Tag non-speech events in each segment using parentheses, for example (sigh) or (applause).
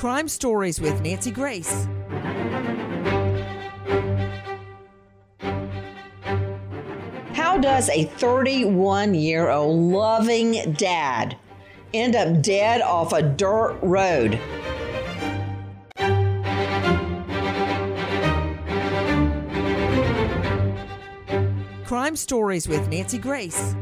Crime Stories with Nancy Grace. How does a 31 year old loving dad end up dead off a dirt road? Crime Stories with Nancy Grace.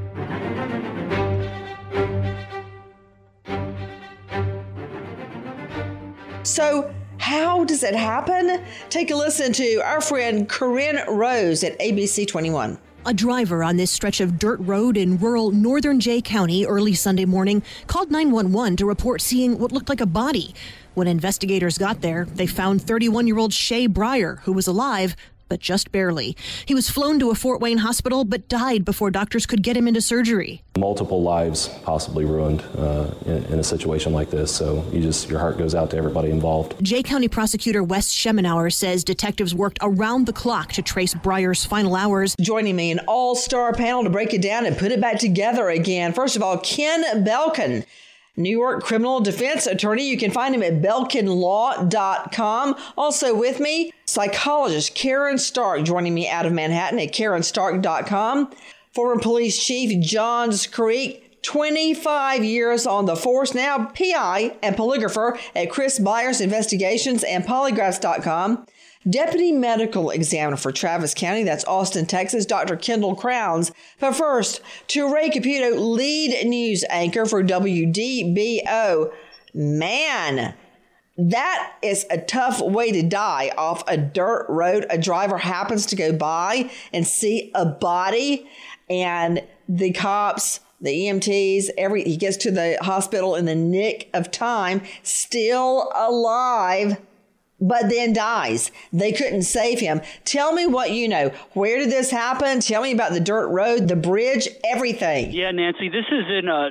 So, how does it happen? Take a listen to our friend Corinne Rose at ABC 21. A driver on this stretch of dirt road in rural northern Jay County early Sunday morning called 911 to report seeing what looked like a body. When investigators got there, they found 31 year old Shay Breyer, who was alive but just barely. He was flown to a Fort Wayne hospital but died before doctors could get him into surgery. Multiple lives possibly ruined uh, in, in, a situation like this. So you just your heart goes out to everybody involved. Jay County prosecutor Wes Schemenaur says detectives worked around the clock to trace Breyer's final hours. Joining me an all-star panel to break it down and put it back together again. First of all, Ken Belkin. New York criminal defense attorney. You can find him at belkinlaw.com. Also with me, psychologist Karen Stark joining me out of Manhattan at karenstark.com. Former police chief Johns Creek 25 years on the force, now PI and polygrapher at Chris Byers Investigations and Polygraphs.com. Deputy Medical Examiner for Travis County, that's Austin, Texas, Dr. Kendall Crowns. But first, to Ray Caputo, lead news anchor for WDBO. Man, that is a tough way to die off a dirt road. A driver happens to go by and see a body, and the cops the EMTs, every he gets to the hospital in the nick of time, still alive but then dies. They couldn't save him. Tell me what you know. Where did this happen? Tell me about the dirt road, the bridge, everything. Yeah, Nancy, this is in uh,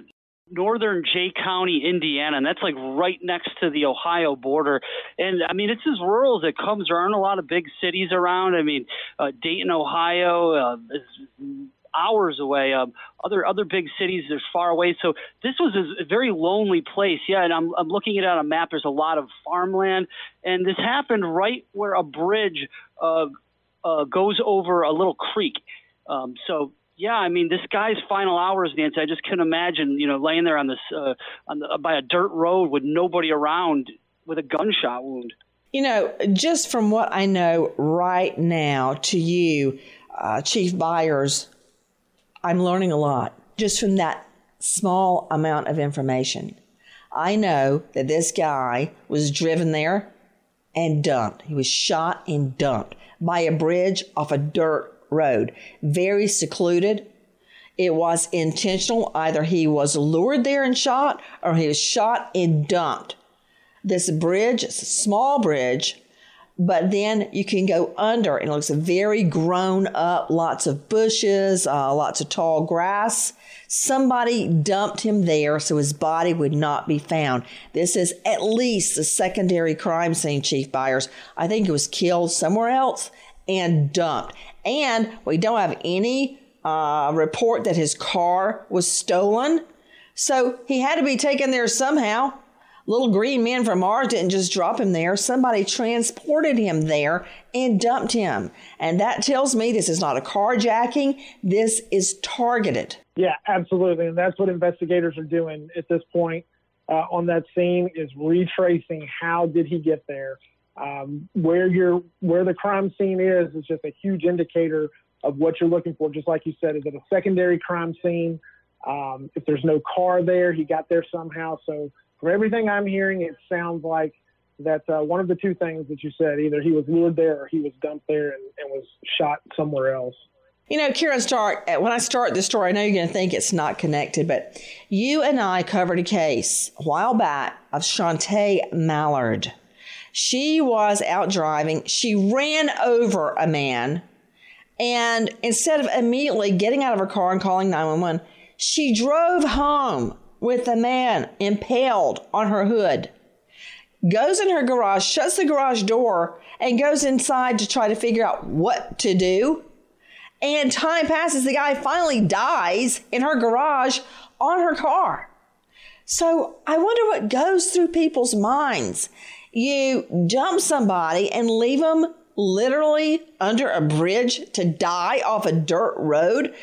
northern Jay County, Indiana, and that's like right next to the Ohio border. And I mean, it's as rural as it comes. There aren't a lot of big cities around. I mean, uh, Dayton, Ohio, uh, is hours away. Um, other other big cities are far away. So this was a, very lonely place. Yeah, and I'm I'm looking at it on a map. There's a lot of farmland, and this happened right where a bridge uh, uh, goes over a little creek. Um, so yeah, I mean, this guy's final hours, Nancy. I just can imagine, you know, laying there on this uh, on the, by a dirt road with nobody around with a gunshot wound. You know, just from what I know right now to you, uh, Chief Byers, I'm learning a lot just from that small amount of information. I know that this guy was driven there and dumped. He was shot and dumped by a bridge off a dirt road, very secluded. It was intentional. Either he was lured there and shot, or he was shot and dumped. This bridge, small bridge, but then you can go under and it looks very grown up, lots of bushes, uh, lots of tall grass. Somebody dumped him there so his body would not be found. This is at least a secondary crime scene, Chief Byers. I think he was killed somewhere else and dumped. And we don't have any uh, report that his car was stolen. So he had to be taken there somehow. Little green man from Mars didn't just drop him there. Somebody transported him there and dumped him. And that tells me this is not a carjacking. This is targeted. Yeah, absolutely. And that's what investigators are doing at this point uh, on that scene is retracing how did he get there. Um, where your where the crime scene is is just a huge indicator of what you're looking for. Just like you said, is it a secondary crime scene? Um, if there's no car there, he got there somehow. So from everything I'm hearing, it sounds like that uh, one of the two things that you said, either he was lured there or he was dumped there and, and was shot somewhere else. You know, Karen Stark, when I start this story, I know you're going to think it's not connected, but you and I covered a case a while back of Chante Mallard. She was out driving. She ran over a man. And instead of immediately getting out of her car and calling 911, she drove home with a man impaled on her hood, goes in her garage, shuts the garage door, and goes inside to try to figure out what to do. And time passes, the guy finally dies in her garage on her car. So I wonder what goes through people's minds. You dump somebody and leave them literally under a bridge to die off a dirt road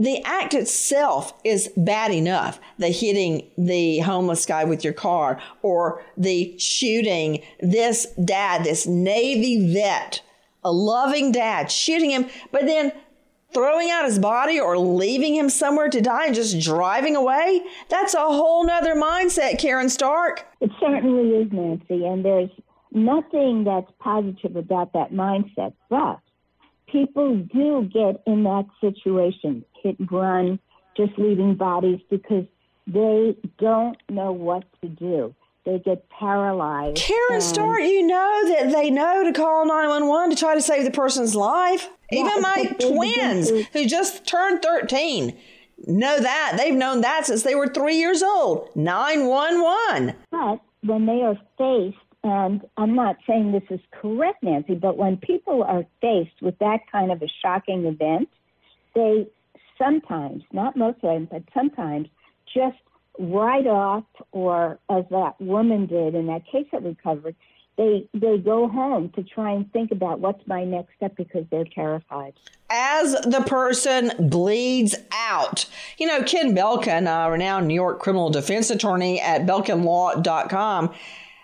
the act itself is bad enough. The hitting the homeless guy with your car or the shooting this dad, this Navy vet, a loving dad, shooting him, but then throwing out his body or leaving him somewhere to die and just driving away. That's a whole nother mindset, Karen Stark. It certainly is, Nancy. And there's nothing that's positive about that mindset. But people do get in that situation hit and run, just leaving bodies because they don't know what to do. They get paralyzed. Karen and, Stark, you know that they know to call 911 to try to save the person's life. Yeah, Even my twins, who just turned 13, know that. They've known that since they were three years old. 911. But when they are faced, and I'm not saying this is correct, Nancy, but when people are faced with that kind of a shocking event, they sometimes, not most of them, but sometimes just write off, or as that woman did in that case that we covered, they they go home to try and think about what's my next step because they're terrified. As the person bleeds out, you know, Ken Belkin, a renowned New York criminal defense attorney at BelkinLaw.com.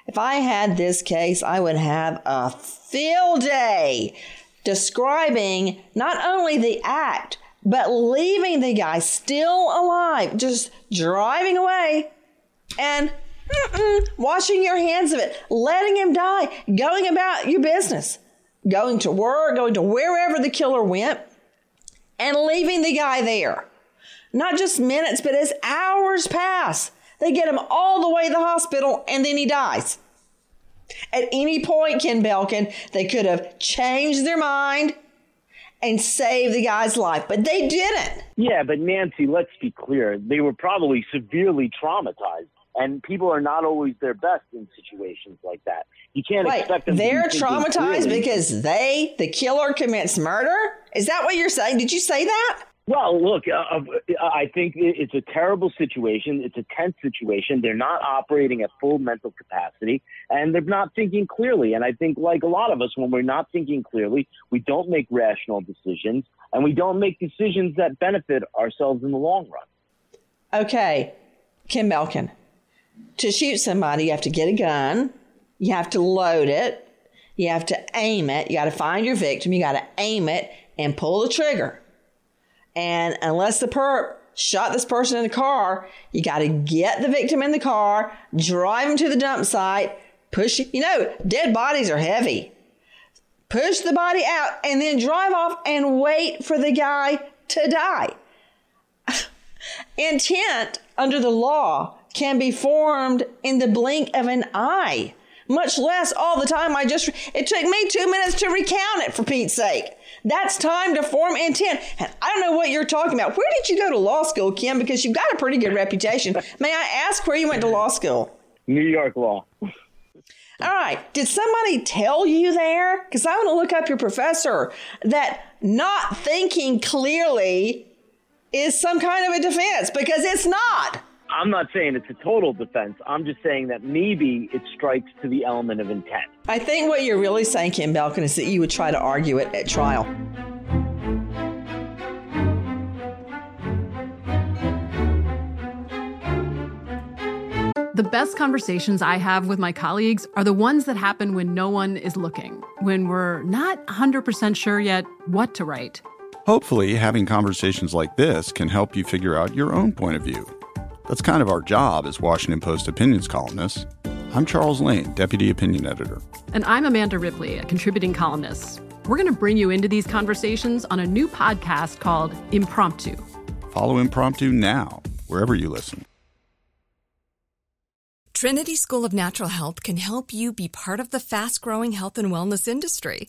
If I had this case, I would have a field day describing not only the act but leaving the guy still alive, just driving away and washing your hands of it, letting him die, going about your business, going to work, going to wherever the killer went, and leaving the guy there. Not just minutes, but as hours pass, they get him all the way to the hospital and then he dies. At any point, Ken Belkin, they could have changed their mind and saved the guy's life, but they didn't. Yeah, but Nancy, let's be clear. They were probably severely traumatized. And people are not always their best in situations like that. You can't Wait, expect them. They're traumatized because they, the killer, commits murder. Is that what you're saying? Did you say that? Well, look, uh, uh, I think it's a terrible situation. It's a tense situation. They're not operating at full mental capacity and they're not thinking clearly. And I think, like a lot of us, when we're not thinking clearly, we don't make rational decisions and we don't make decisions that benefit ourselves in the long run. Okay, Ken Belkin. To shoot somebody, you have to get a gun, you have to load it, you have to aim it, you got to find your victim, you got to aim it and pull the trigger. And unless the perp shot this person in the car, you got to get the victim in the car, drive him to the dump site, push, you know, dead bodies are heavy. Push the body out and then drive off and wait for the guy to die. (laughs) Intent under the law can be formed in the blink of an eye. much less all the time I just, it took me two minutes to recount it for Pete's sake. That's time to form intent. And I don't know what you're talking about. Where did you go to law school, Ken? Because you've got a pretty good reputation. May I ask where you went to law school? New York law. All right. Did somebody tell you there? Because I want to look up your professor that not thinking clearly is some kind of a defense because it's not. I'm not saying it's a total defense. I'm just saying that maybe it strikes to the element of intent. I think what you're really saying, Ken Belkin, is that you would try to argue it at trial. The best conversations I have with my colleagues are the ones that happen when no one is looking, when we're not 100% sure yet what to write. Hopefully, having conversations like this can help you figure out your own point of view. That's kind of our job as Washington Post opinions columnists. I'm Charles Lane, Deputy Opinion Editor. And I'm Amanda Ripley, a contributing columnist. We're going to bring you into these conversations on a new podcast called Impromptu. Follow Impromptu now, wherever you listen. Trinity School of Natural Health can help you be part of the fast growing health and wellness industry.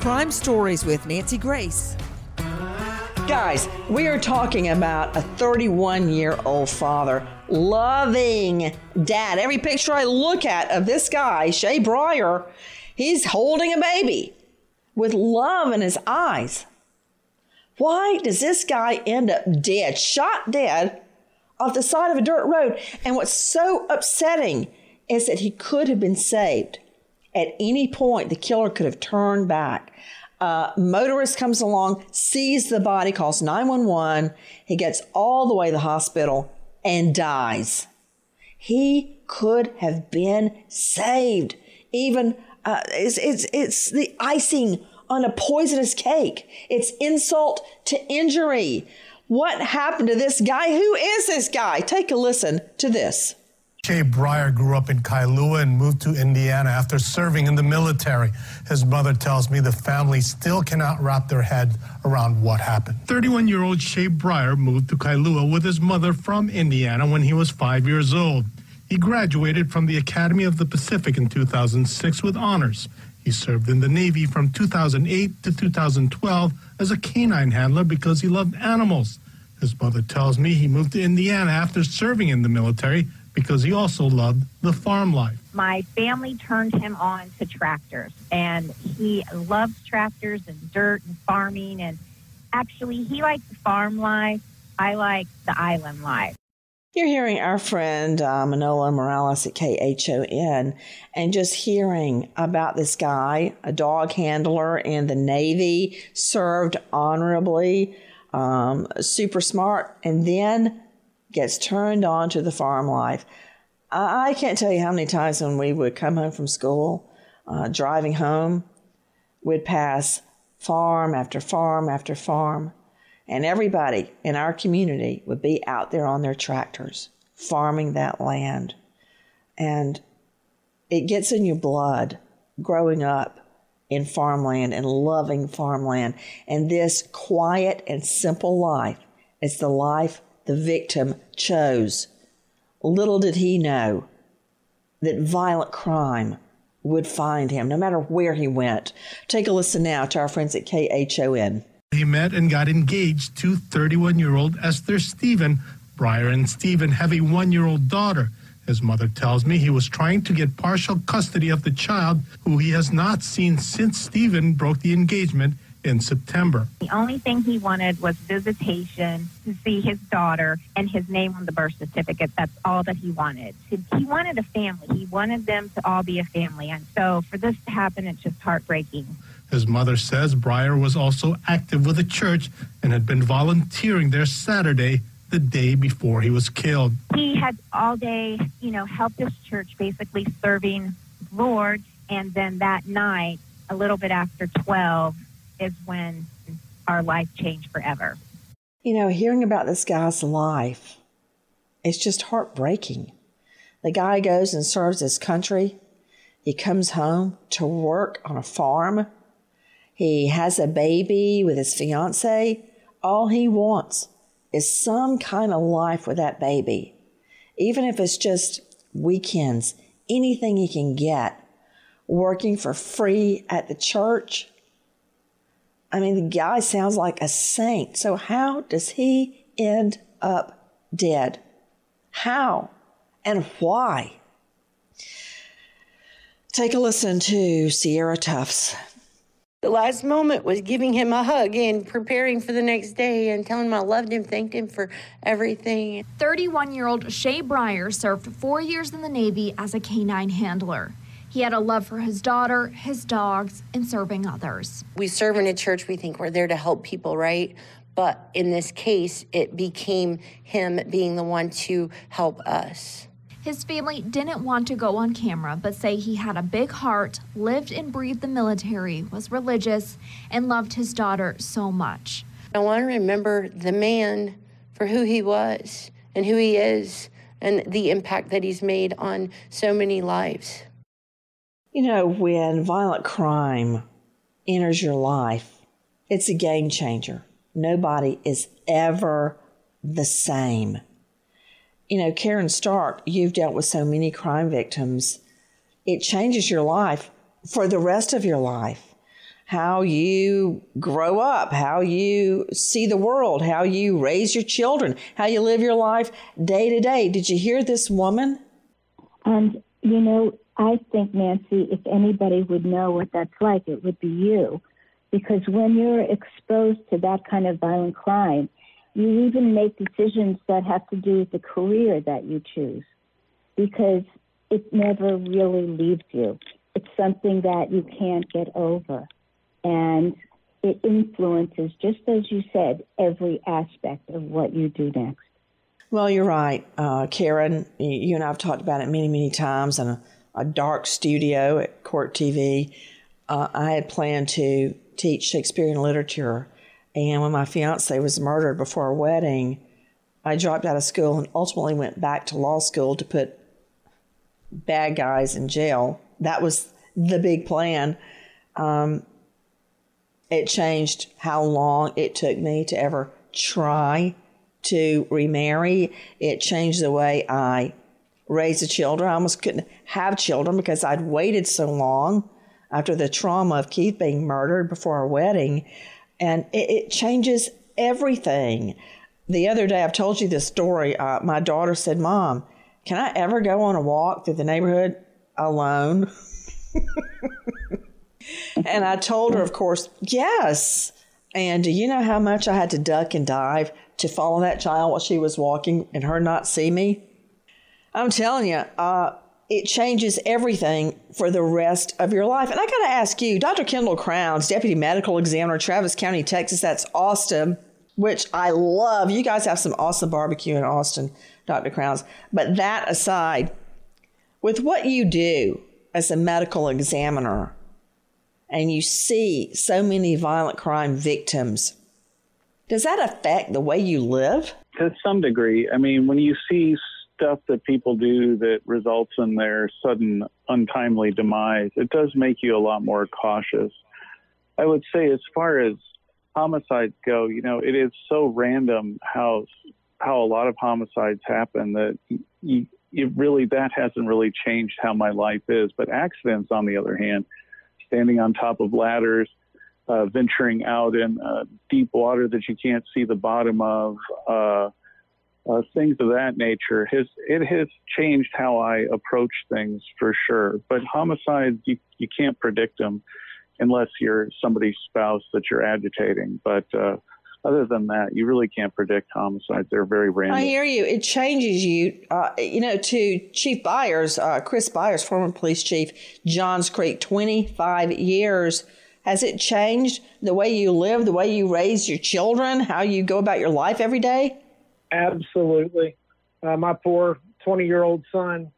Crime Stories with Nancy Grace. Guys, we are talking about a 31 year old father, loving dad. Every picture I look at of this guy, Shay Breyer, he's holding a baby with love in his eyes. Why does this guy end up dead, shot dead off the side of a dirt road? And what's so upsetting is that he could have been saved. At any point, the killer could have turned back. Uh, motorist comes along, sees the body, calls 911. He gets all the way to the hospital and dies. He could have been saved. Even uh, it's, it's, it's the icing on a poisonous cake. It's insult to injury. What happened to this guy? Who is this guy? Take a listen to this. Shay Breyer grew up in Kailua and moved to Indiana after serving in the military. His mother tells me the family still cannot wrap their head around what happened. 31 year old Shay Breyer moved to Kailua with his mother from Indiana when he was five years old. He graduated from the Academy of the Pacific in 2006 with honors. He served in the Navy from 2008 to 2012 as a canine handler because he loved animals. His mother tells me he moved to Indiana after serving in the military because he also loved the farm life. My family turned him on to tractors, and he loves tractors and dirt and farming. And actually, he likes the farm life. I like the island life. You're hearing our friend uh, Manolo Morales at KHON and just hearing about this guy, a dog handler in the Navy, served honorably, um, super smart, and then gets turned on to the farm life. I, I can't tell you how many times when we would come home from school, uh, driving home, we'd pass farm after farm after farm, and everybody in our community would be out there on their tractors farming that land. And it gets in your blood growing up in farmland and loving farmland. And this quiet and simple life is the life the victim chose. Little did he know that violent crime would find him no matter where he went. Take a listen now to our friends at KHON. He met and got engaged to 31 year old Esther Stephen. Breyer and Stephen have a one year old daughter. His mother tells me he was trying to get partial custody of the child, who he has not seen since Stephen broke the engagement in September. The only thing he wanted was visitation to see his daughter and his name on the birth certificate. That's all that he wanted. He wanted a family. He wanted them to all be a family. And so for this to happen, it's just heartbreaking. His mother says Breyer was also active with the church and had been volunteering there Saturday, the day before he was killed. He had all day, you know, helped his church basically serving Lord And then that night, a little bit after 12, is when our life changed forever. You know, hearing about this guy's life, it's just heartbreaking. The guy goes and serves his country. He comes home to work on a farm. He has a baby with his fiance. All he wants is some kind of life with that baby. Even if it's just weekends, anything he can get, working for free at the church. I mean, the guy sounds like a saint. So, how does he end up dead? How and why? Take a listen to Sierra Tufts. The last moment was giving him a hug and preparing for the next day and telling him I loved him, thanked him for everything. 31 year old Shay Breyer served four years in the Navy as a canine handler. He had a love for his daughter, his dogs, and serving others. We serve in a church, we think we're there to help people, right? But in this case, it became him being the one to help us. His family didn't want to go on camera, but say he had a big heart, lived and breathed the military, was religious, and loved his daughter so much. I want to remember the man for who he was and who he is and the impact that he's made on so many lives. You know, when violent crime enters your life, it's a game changer. Nobody is ever the same. You know, Karen Stark, you've dealt with so many crime victims. It changes your life for the rest of your life. How you grow up, how you see the world, how you raise your children, how you live your life day to day. Did you hear this woman? And, you know, I think, Nancy, if anybody would know what that's like, it would be you. Because when you're exposed to that kind of violent crime, you even make decisions that have to do with the career that you choose because it never really leaves you. It's something that you can't get over. And it influences, just as you said, every aspect of what you do next. Well, you're right, uh, Karen. You and I have talked about it many, many times in a, dark studio at Court TV. Uh, I had planned to teach Shakespearean literature and when my fiance was murdered before our wedding, I dropped out of school and ultimately went back to law school to put bad guys in jail. That was the big plan. Um, it changed how long it took me to ever try to remarry. It changed the way I raised the children. I almost couldn't have children because I'd waited so long after the trauma of Keith being murdered before our wedding and it, it changes everything. The other day, I've told you this story. Uh, my daughter said, Mom, can I ever go on a walk through the neighborhood alone? (laughs) and I told her, of course, yes. And do you know how much I had to duck and dive to follow that child while she was walking and her not see me? I'm telling you, uh, it changes everything for the rest of your life. And I got to ask you, Dr. Kendall Crowns, Deputy Medical Examiner, Travis County, Texas, that's Austin, which I love. You guys have some awesome barbecue in Austin, Dr. Crowns. But that aside, with what you do as a medical examiner, and you see so many violent crime victims, does that affect the way you live? To some degree. I mean, when you see stuff that people do that results in their sudden untimely demise, it does make you a lot more cautious. I would say, as far as homicides go, you know, it is so random how how a lot of homicides happen that you, really that hasn't really changed how my life is. But accidents, on the other hand, standing on top of ladders, uh, venturing out in uh, deep water that you can't see the bottom of. Uh, uh, things of that nature has it has changed how I approach things for sure. But homicides, you you can't predict them unless you're somebody's spouse that you're agitating. But uh, other than that, you really can't predict homicides. They're very random. I hear you. It changes you. Uh, you know, to Chief Byers, uh, Chris Byers, former police chief, Johns Creek, 25 years. Has it changed the way you live, the way you raise your children, how you go about your life every day? Absolutely. Uh, my poor 20 year old son,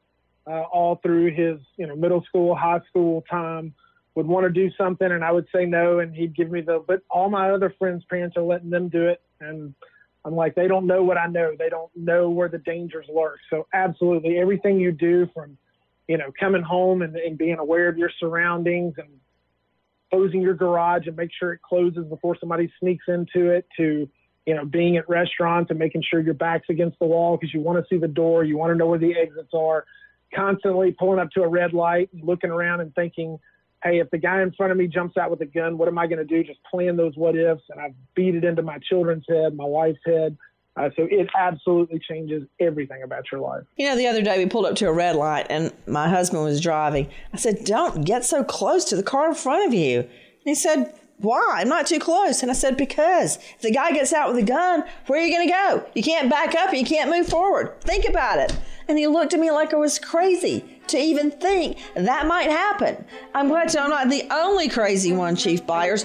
uh, all through his you know middle school, high school time. Would want to do something, and I would say no, and he'd give me the. But all my other friends' parents are letting them do it, and I'm like, they don't know what I know. They don't know where the dangers lurk. So absolutely, everything you do from, you know, coming home and, and being aware of your surroundings and closing your garage and make sure it closes before somebody sneaks into it to you know being at restaurants and making sure your back's against the wall because you want to see the door you want to know where the exits are constantly pulling up to a red light and looking around and thinking hey if the guy in front of me jumps out with a gun what am i going to do just playing those what ifs and i've beat it into my children's head my wife's head uh, so it absolutely changes everything about your life. You know, the other day we pulled up to a red light and my husband was driving. I said, Don't get so close to the car in front of you. And he said, Why? I'm not too close. And I said, Because if the guy gets out with a gun, where are you going to go? You can't back up, you can't move forward. Think about it. And he looked at me like I was crazy to even think that might happen. I'm glad to know I'm not the only crazy one, Chief Byers.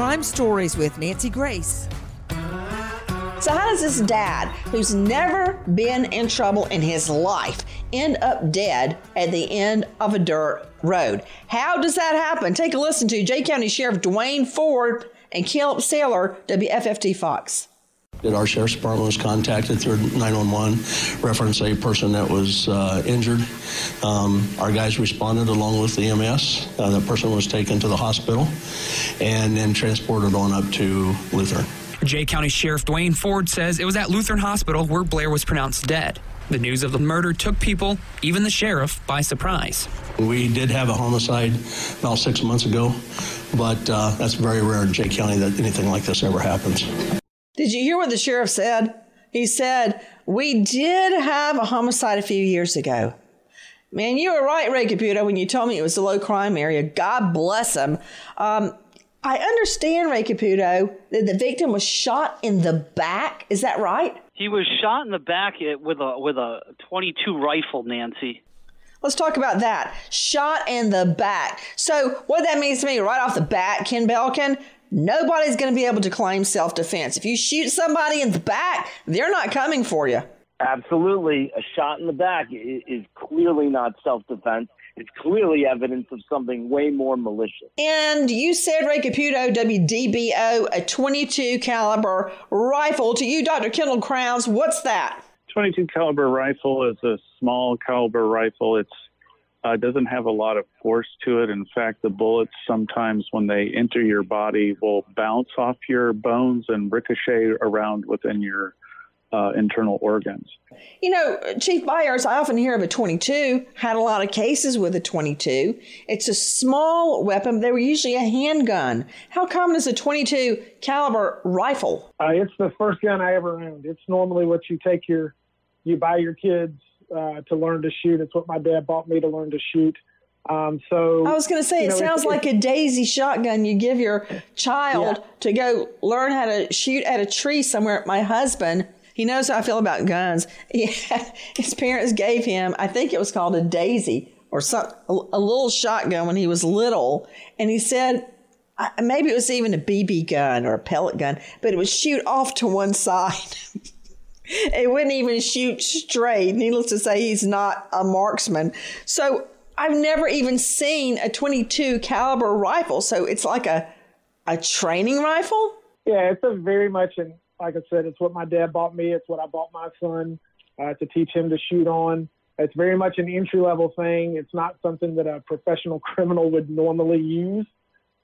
Crime Stories with Nancy Grace. So, how does this dad, who's never been in trouble in his life, end up dead at the end of a dirt road? How does that happen? Take a listen to Jay County Sheriff Dwayne Ford and Caleb Saylor, WFFT Fox. Our sheriff's department was contacted through 911, reference a person that was uh, injured. Um, our guys responded along with the EMS. Uh, that person was taken to the hospital and then transported on up to Lutheran. Jay County Sheriff Dwayne Ford says it was at Lutheran Hospital where Breyer was pronounced dead. The news of the murder took people, even the sheriff, by surprise. We did have a homicide about six months ago, but uh, that's very rare in Jay County that anything like this ever happens. Did you hear what the sheriff said? He said, We did have a homicide a few years ago. Man, you were right, Ray Caputo, when you told me it was a low crime area. God bless him. Um, I understand, Ray Caputo, that the victim was shot in the back. Is that right? He was shot in the back with a with a 22 rifle, Nancy. Let's talk about that. Shot in the back. So, what that means to me right off the bat, Ken Belkin, nobody's going to be able to claim self defense. If you shoot somebody in the back, they're not coming for you. Absolutely. A shot in the back is clearly not self defense. It's clearly evidence of something way more malicious. And you said Ray Caputo, WDBO, a 22 caliber rifle. To you, Dr. Kendall Crowns, what's that? 22 caliber rifle is a small caliber rifle. It's uh, doesn't have a lot of force to it. In fact, the bullets sometimes, when they enter your body, will bounce off your bones and ricochet around within your uh, internal organs. You know, Chief Byers, I often hear of a 22, had a lot of cases with a 22. It's a small weapon. They were usually a handgun. How common is a 22 caliber rifle? Uh, it's the first gun I ever owned. It's normally what you take your, you buy your kids uh, to learn to shoot. It's what my dad bought me to learn to shoot. Um, so I was going to say, it know, sounds like a daisy shotgun you give your child yeah. to go learn how to shoot at a tree somewhere. My husband, he knows how I feel about guns. (laughs) Had, his parents gave him, I think it was called a daisy or some a, a little shotgun when he was little, and he said maybe it was even a BB gun or a pellet gun, but it would shoot off to one (laughs) side. It wouldn't even shoot straight. Needless to say, he's not a marksman. So I've never even seen a 22 caliber rifle. So it's like a a training rifle. Yeah, it's a very much an like I said, it's what my dad bought me. It's what I bought my son uh, to teach him to shoot on. It's very much an entry level thing. It's not something that a professional (laughs) criminal would normally use.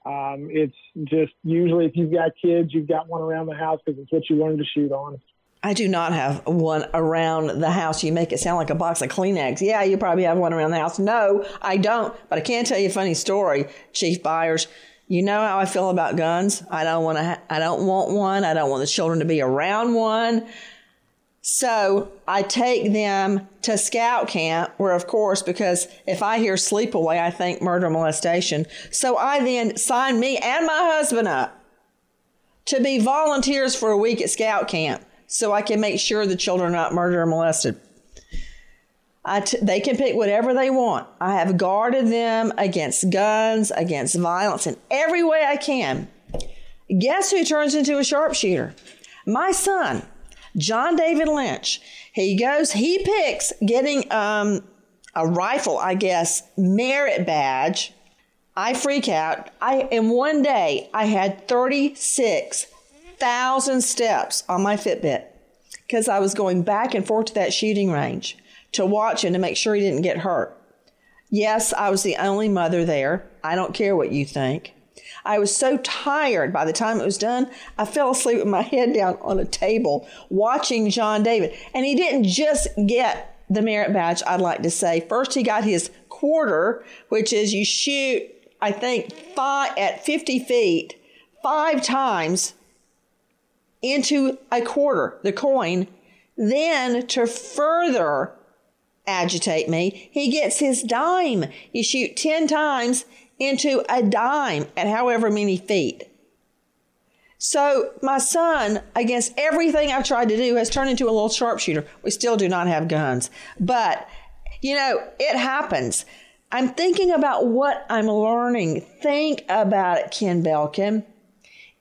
Um, it's just usually if you've got kids, you've got one around the house because it's what you learn to shoot on. I do not have one around the house. You make it sound like a box of Kleenex. Yeah, you probably have one around the house. No, I don't. But I can tell you a funny story, Chief Byers. You know how I feel about guns. I don't want to. Ha- I don't want one. I don't want the children to be around one. So I take them to scout camp, where of course, because if I hear sleepaway, I think murder molestation. So I then sign me and my husband up to be volunteers for a week at scout camp, so I can make sure the children are not murdered or molested. They can pick whatever they want. I have guarded them against guns, against violence in every way I can. Guess who turns into a sharpshooter? My son, John David Lynch. He goes, he picks getting um, a rifle, I guess, merit badge. I freak out. I in one day I had 36,000 steps on my Fitbit because I was going back and forth to that shooting range to watch him to make sure he didn't get hurt. Yes, I was the only mother there. I don't care what you think. I was so tired by the time it was done, I fell asleep with my head down on a table watching John David. And he didn't just get the merit badge, I'd like to say. First, he got his quarter, which is you shoot, I think, five, at 50 feet five times into a quarter, the coin. Then, to further agitate me, he gets his dime. You shoot 10 times into a dime at however many feet. So my son, against everything I've tried to do, has turned into a little sharpshooter. We still do not have guns. But, you know, it happens. I'm thinking about what I'm learning. Think about it, Ken Belkin.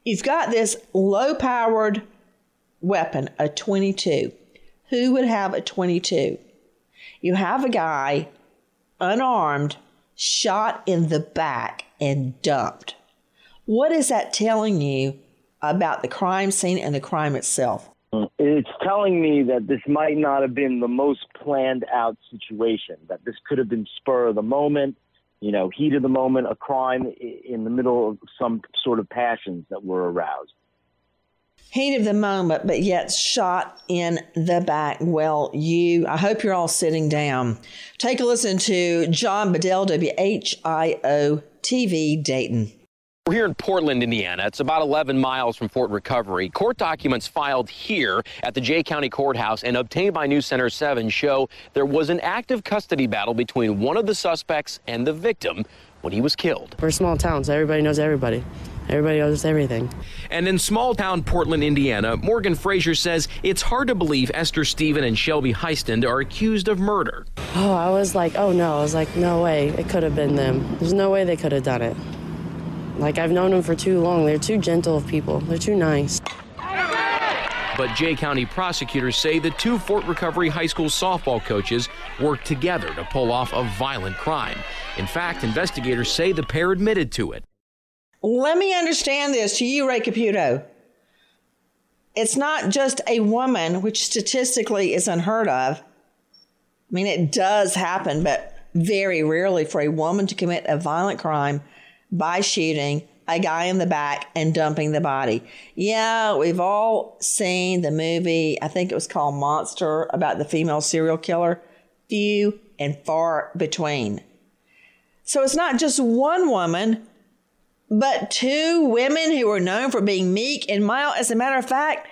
You've got this low powered weapon, a 22. Who would have a 22? You have a guy unarmed shot in the back and dumped. What is that telling you about the crime scene and the crime itself? It's telling me that this might not have been the most planned out situation, that this could have been spur of the moment, you know, heat of the moment, a crime in the middle of some sort of passions that were aroused heat of the moment, but yet shot in the back. Well, you, I hope you're all sitting down. Take a listen to John Bedell, WHIO TV, Dayton. We're here in Portland, Indiana. It's about 11 miles from Fort Recovery. Court documents filed here at the Jay County Courthouse and obtained by News Center 7 show there was an active custody battle between one of the suspects and the victim when he was killed. We're a small towns. Everybody knows everybody. Everybody knows everything. And in small town Portland, Indiana, Morgan Fraser says it's hard to believe Esther Stephen and Shelby Heistand are accused of murder. Oh, I was like, oh no. I was like, no way. It could have been them. There's no way they could have done it. Like, I've known them for too long. They're too gentle of people, they're too nice. But Jay County prosecutors say the two Fort Recovery High School softball coaches worked together to pull off a violent crime. In fact, investigators say the pair admitted to it. Let me understand this to you, Ray Caputo. It's not just a woman, which statistically is unheard of. I mean, it does happen, but very rarely for a woman to commit a violent crime by shooting a guy in the back and dumping the body. Yeah, we've all seen the movie, I think it was called Monster, about the female serial killer. Few and far between. So it's not just one woman but two women who are known for being meek and mild. As a matter of fact,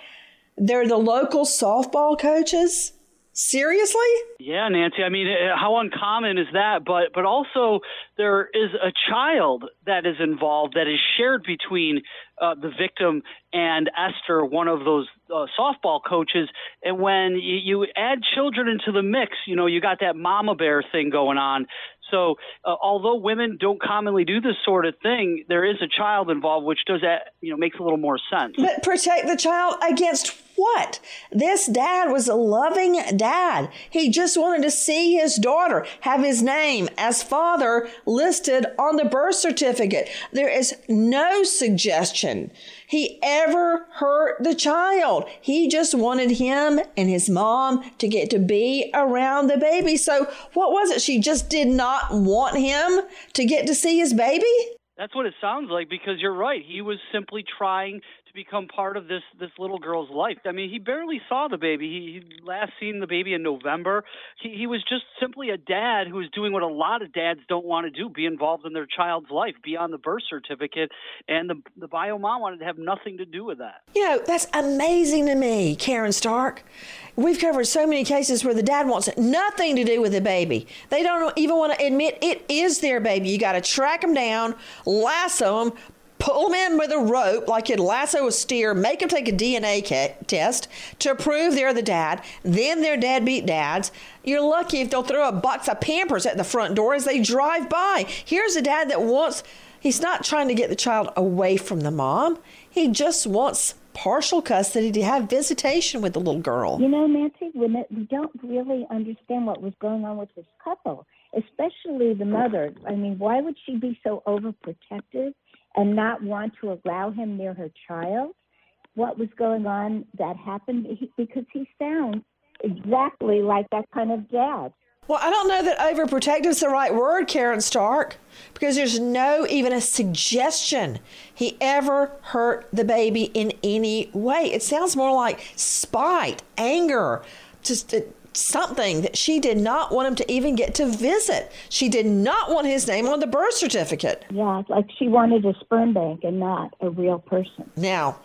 they're the local softball coaches. Seriously? Yeah, Nancy. I mean, uh, how uncommon is that? But but also there is a child that is involved that is shared between uh, the victim and Esther, one of those uh, softball coaches. And when you, you add children into the mix, you know, you got that mama bear thing going on. So, uh, although women don't commonly do this sort of thing, there is a child involved, which does that, you know, makes a little more sense. But protect the child against what? This dad was a loving dad. He just wanted to see his daughter have his name as father listed on the birth certificate. There is no suggestion he ever hurt the child. He just wanted him and his mom to get to be around the baby. So, what was it? She just did not want him to get to see his baby? That's what it sounds like because you're right. He was simply trying to become part of this this little girl's life. I mean, he barely saw the baby. He, he last seen the baby in November. He he was just simply a dad who was doing what a lot of dads don't want to do: be involved in their child's life, be on the birth certificate. And the the bio mom wanted to have nothing to do with that. You know, that's amazing to me, Karen Stark. We've covered so many cases where the dad wants nothing to do with the baby. They don't even want to admit it is their baby. You got to track them down, lasso them, pull them in with a rope like you'd lasso a steer, make them take a DNA ca- test to prove they're the dad. Then they're deadbeat dads. You're lucky if they'll throw a box of Pampers at the front door as they drive by. Here's a dad that wants. He's not trying to get the child away from the mom. He just wants partial custody to have visitation with the little girl. You know, Nancy, we don't really understand what was going on with this couple, especially the mother. I mean, why would she be so overprotective and not want to allow him near her child? What was going on that happened? Because he sounds exactly like that kind of dad. Well, I don't know that overprotective is the right word, Karen Stark, because there's no even a suggestion he ever hurt the baby in any way. It sounds more like spite, anger, just uh, something that she did not want him to even get to visit. She did not want his name on the birth certificate. Yeah, like she wanted a sperm bank and not a real person. Now,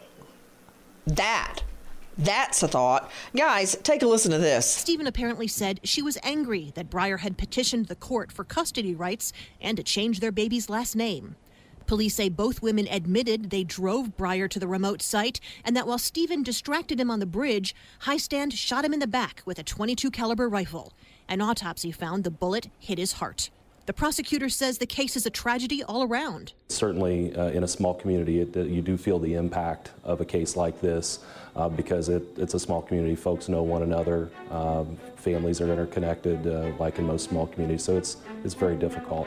that that's a thought. Guys, take a listen to this. Stephen apparently said she was angry that Breyer had petitioned the court for custody rights and to change their baby's last name. Police say both women admitted they drove Breyer to the remote site and that while Stephen distracted him on the bridge, Hiestand shot him in the back with a 22 caliber rifle. An autopsy found the bullet hit his heart. The prosecutor says the case is a tragedy all around. Certainly, uh, in a small community, it, you do feel the impact of a case like this uh, because it, it's a small community. Folks know one another. Um, families are interconnected, uh, like in most small communities. So it's it's very difficult.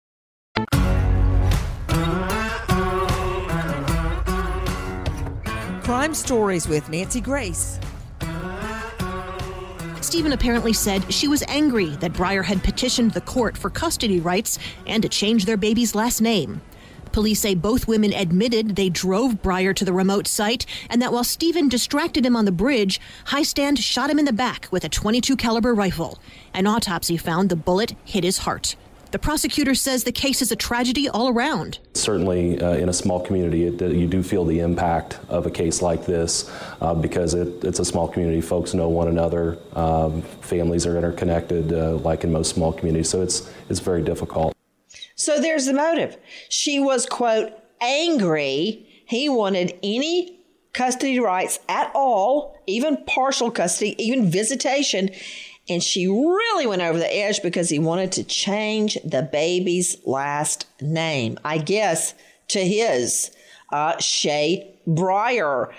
Crime Stories with Nancy Grace. Stephen apparently said she was angry that Breyer had petitioned the court for custody rights and to change their baby's last name. Police say both women admitted they drove Breyer to the remote site and that while Stephen distracted him on the bridge, Hiestand shot him in the back with a 22 caliber rifle. An autopsy found the bullet hit his heart. The prosecutor says the case is a tragedy all around. Certainly, uh, in a small community, it, you do feel the impact of a case like this uh, because it, it's a small community. Folks know one another. Um, families are interconnected, uh, like in most small communities. So it's it's very difficult. So there's the motive. She was quote angry. He wanted any custody rights at all, even partial custody, even visitation and she really went over the edge because he wanted to change the baby's last name, I guess, to his, uh, Shay Breyer.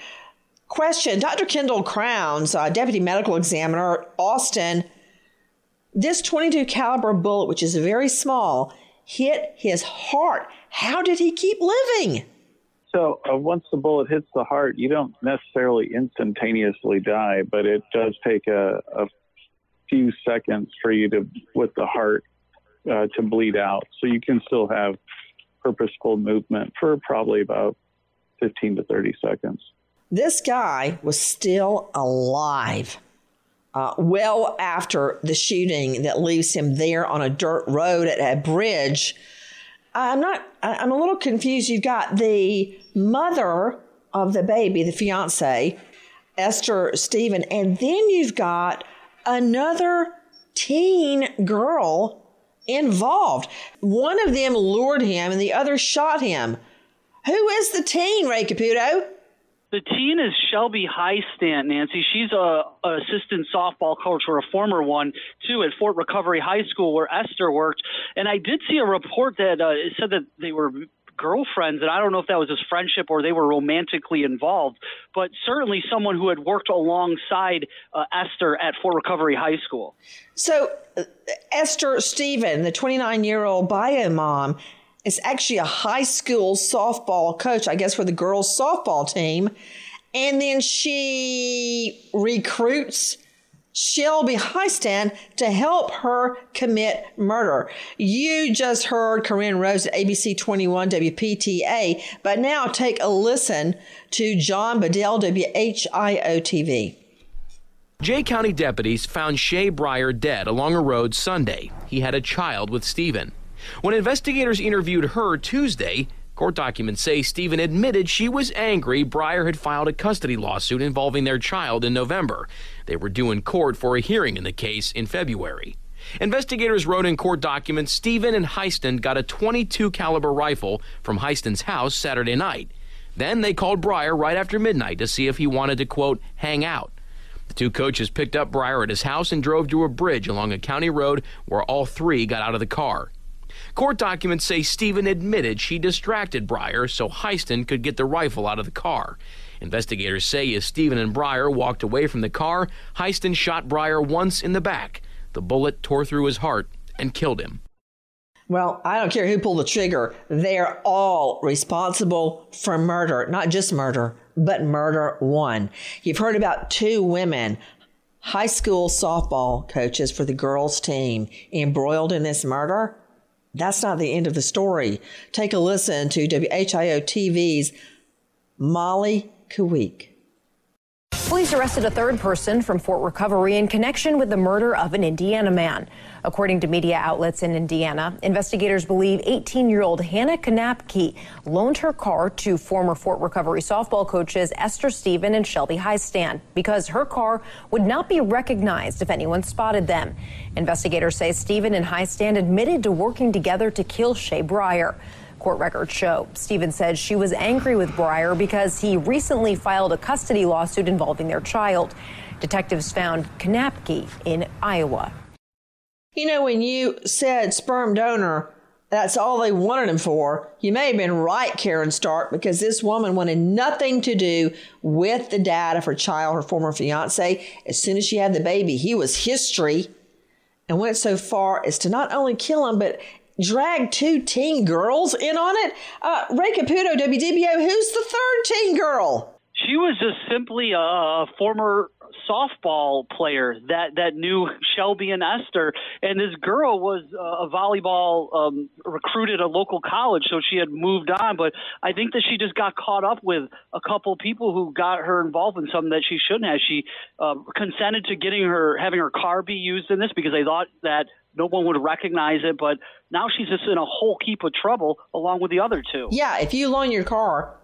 Question Dr. Kendall Crowns, uh, Deputy Medical Examiner, Austin, this 22 caliber bullet, which is very small, hit his heart. How did he keep living? So uh, once the bullet hits the heart, you don't necessarily instantaneously die, but it does take a, a few seconds for you to, with the heart, uh, to bleed out. So you can still have purposeful movement for probably about 15 to 30 seconds. This guy was still alive. Uh, well after the shooting that leaves him there on a dirt road at a bridge. I'm not, I'm a little confused. You've got the mother of the baby, the fiance, Esther Stephen, and then you've got another teen girl involved. One of them lured him and the other shot him. Who is the teen, Ray Caputo? The teen is Shelby Hiestand, Nancy. She's a, a, assistant softball coach or a former one too at Fort Recovery High School where Esther worked. And I did see a report that uh, said that they were girlfriends, and I don't know if that was his friendship or they were romantically involved, but certainly someone who had worked alongside uh, Esther at Fort Recovery High School. So, uh, Esther Stephen, the 29 year old bio mom, is actually a high school softball coach, I guess, for the girls' softball team. And then she recruits Shelby Hiestand to help her commit murder. You just heard Corinne Rose at ABC 21 WPTA, but now take a listen to John Bedell, WHIO TV. Jay County deputies found Shay Breyer dead along a road Sunday. He had a child with Stephen. When investigators interviewed her Tuesday, Court documents say Stephen admitted she was angry Breyer had filed a custody lawsuit involving their child in November. They were due in court for a hearing in the case in February. Investigators wrote in court documents Stephen and Hiestand got a 22 caliber rifle from Hiestand's house Saturday night. Then they called Breyer right after midnight to see if he wanted to quote hang out. The two coaches picked up Breyer at his house and drove to a bridge along a county road where all three got out of the car. Court documents say Stephen admitted she distracted Breyer so Hiestand could get the rifle out of the car. Investigators say as Stephen and Breyer walked away from the car, Hiestand shot Breyer once in the back. The bullet tore through his heart and killed him. Well, I don't care who pulled the trigger. They're all responsible for murder, not just murder, but murder one. You've heard about two women, high school softball coaches for the girls' team, embroiled in this murder. That's not the end of the story. Take a listen to WHIO TV's Molly Kuweek. Police arrested a third person from Fort Recovery in connection with the murder of an Indiana man. According to media outlets in Indiana, investigators believe 18 year old Hannah Kanapke loaned her car to former Fort Recovery softball coaches Esther Stephen and Shelby Hiestand because her car would not be recognized if anyone spotted them. Investigators say Stephen and Hiestand admitted to working together to kill Shay Breyer. Court records show Stephen said she was angry with Breyer because he recently filed a custody lawsuit involving their child. Detectives found Kanapke in Iowa. You know, when you said sperm donor, that's all they wanted him for. You may have been right, Karen Stark, because this woman wanted nothing to do with the dad of her child, her former fiance. As soon as she had the baby, he was history and went so far as to not only kill him, but drag two teen girls in on it. Uh, Ray Caputo, WDBO, who's the third teen girl? She was just simply a former softball player that that knew Shelby and Esther, and this girl was a volleyball um, recruited a local college, so she had moved on. But I think that she just got caught up with a couple people who got her involved in something that she shouldn't have. She uh, consented to getting her having her car be used in this because they thought that no one would recognize it. But now she's just in a whole heap of trouble along with the other two. Yeah, if you loan your car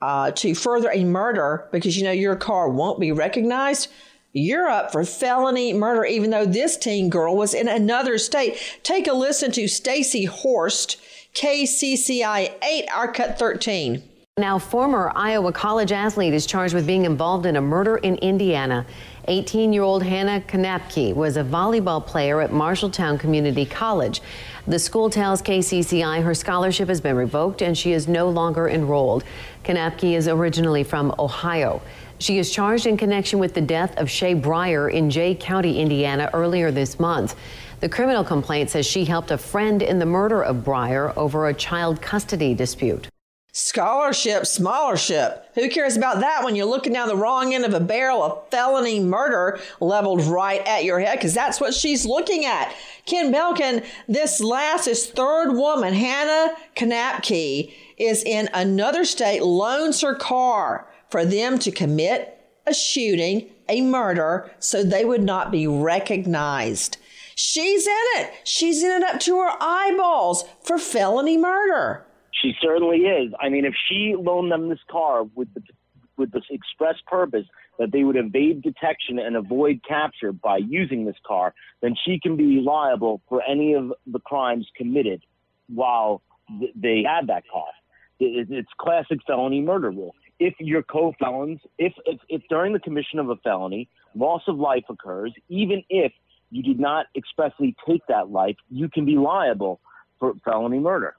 uh, to further a murder because you know your car won't be recognized, you're up for felony murder, even though this teen girl was in another state. Take a listen to Stacy Horst, KCCI 8, our cut 13. Now, former Iowa college athlete is charged with being involved in a murder in Indiana. 18 year old Hannah Kanapke was a volleyball player at Marshalltown Community College. The school tells KCCI her scholarship has been revoked and she is no longer enrolled. Kanapke is originally from Ohio. She is charged in connection with the death of Shay Breyer in Jay County, Indiana, earlier this month. The criminal complaint says she helped a friend in the murder of Breyer over a child custody dispute. Scholarship, smallership. Who cares about that when you're looking down the wrong end of a barrel of felony murder leveled right at your head? Because that's what she's looking at. Ken Belkin, this last, this third woman, Hannah Knapke, is in another state, loans her car for them to commit a shooting, a murder, so they would not be recognized. She's in it. She's in it up to her eyeballs for felony murder. She certainly is. I mean, if she loaned them this car with the with the express purpose that they would evade detection and avoid capture by using this car, then she can be liable for any of the crimes committed while th- they had that car. It, it's classic felony murder rule. If your co-felons, if, if if during the commission of a felony, loss of life occurs, even if you did not expressly take that life, you can be liable for felony murder.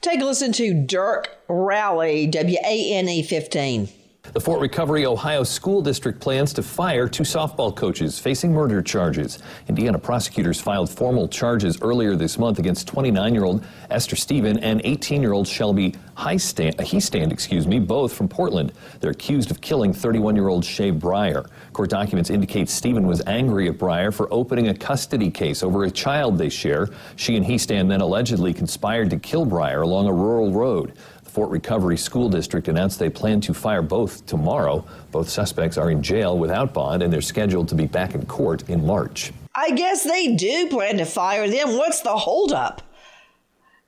Take a listen to Dirk Rally, WANE 15. The Fort Recovery, Ohio School District plans to fire two softball coaches facing murder charges. Indiana prosecutors filed formal charges earlier this month against 29-year-old Esther Stephen and 18-year-old Shelby uh, Hiestand. excuse me, both from Portland. They're accused of killing 31-year-old Shay Breyer. Court documents indicate Stephen was angry at Breyer for opening a custody case over a child they share. She and Hiestand then allegedly conspired to kill Breyer along a rural road. Fort Recovery School District announced they plan to fire both tomorrow. Both suspects are in jail without bond and they're scheduled to be back in court in March. I guess they do plan to fire them. What's the holdup?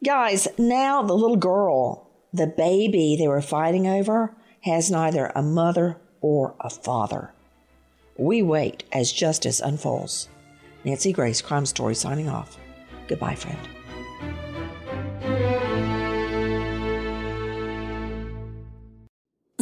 Guys, now the little girl, the baby they were fighting over, has neither a mother or a father. We wait as justice unfolds. Nancy Grace, Crime Story, signing off. Goodbye, friend.